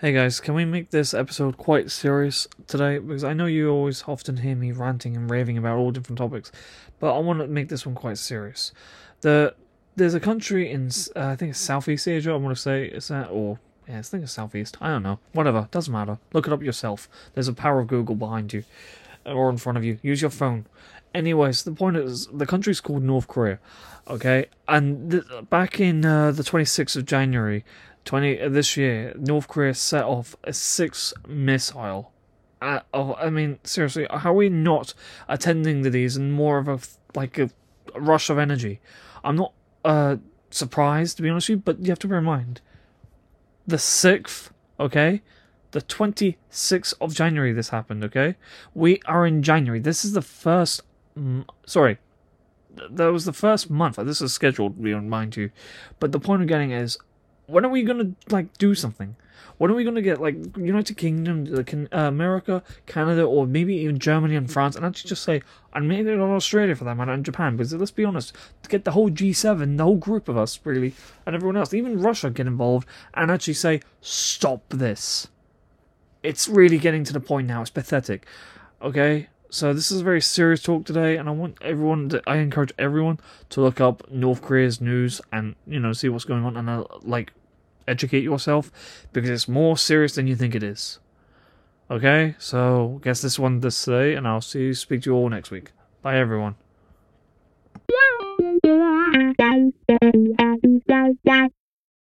Hey guys, can we make this episode quite serious today? Because I know you always often hear me ranting and raving about all different topics, but I want to make this one quite serious. The there's a country in uh, I think it's Southeast Asia. I want to say is that or yeah, I think it's Southeast. I don't know. Whatever, doesn't matter. Look it up yourself. There's a power of Google behind you or in front of you. Use your phone. Anyways, the point is the country's called North Korea. Okay, and th- back in uh, the 26th of January, 20 uh, this year, North Korea set off a six missile. Uh, oh, I mean, seriously, how are we not attending to these and more of a like a rush of energy? I'm not uh surprised to be honest with you, but you have to bear in mind the sixth, okay, the 26th of January. This happened, okay. We are in January. This is the first. Sorry, that was the first month. This is scheduled, beyond mind you. But the point I'm getting is, when are we gonna like do something? When are we gonna get like United Kingdom, uh, America, Canada, or maybe even Germany and France, and actually just say, and maybe even Australia for that matter, and Japan? Because let's be honest, to get the whole G7, the whole group of us really, and everyone else, even Russia, get involved and actually say, stop this. It's really getting to the point now. It's pathetic. Okay, so this is a very serious talk today, and I want everyone. To, I encourage everyone to look up North Korea's news and you know see what's going on and uh, like educate yourself because it's more serious than you think it is. Okay, so guess this one this today, and I'll see you. Speak to you all next week. Bye, everyone.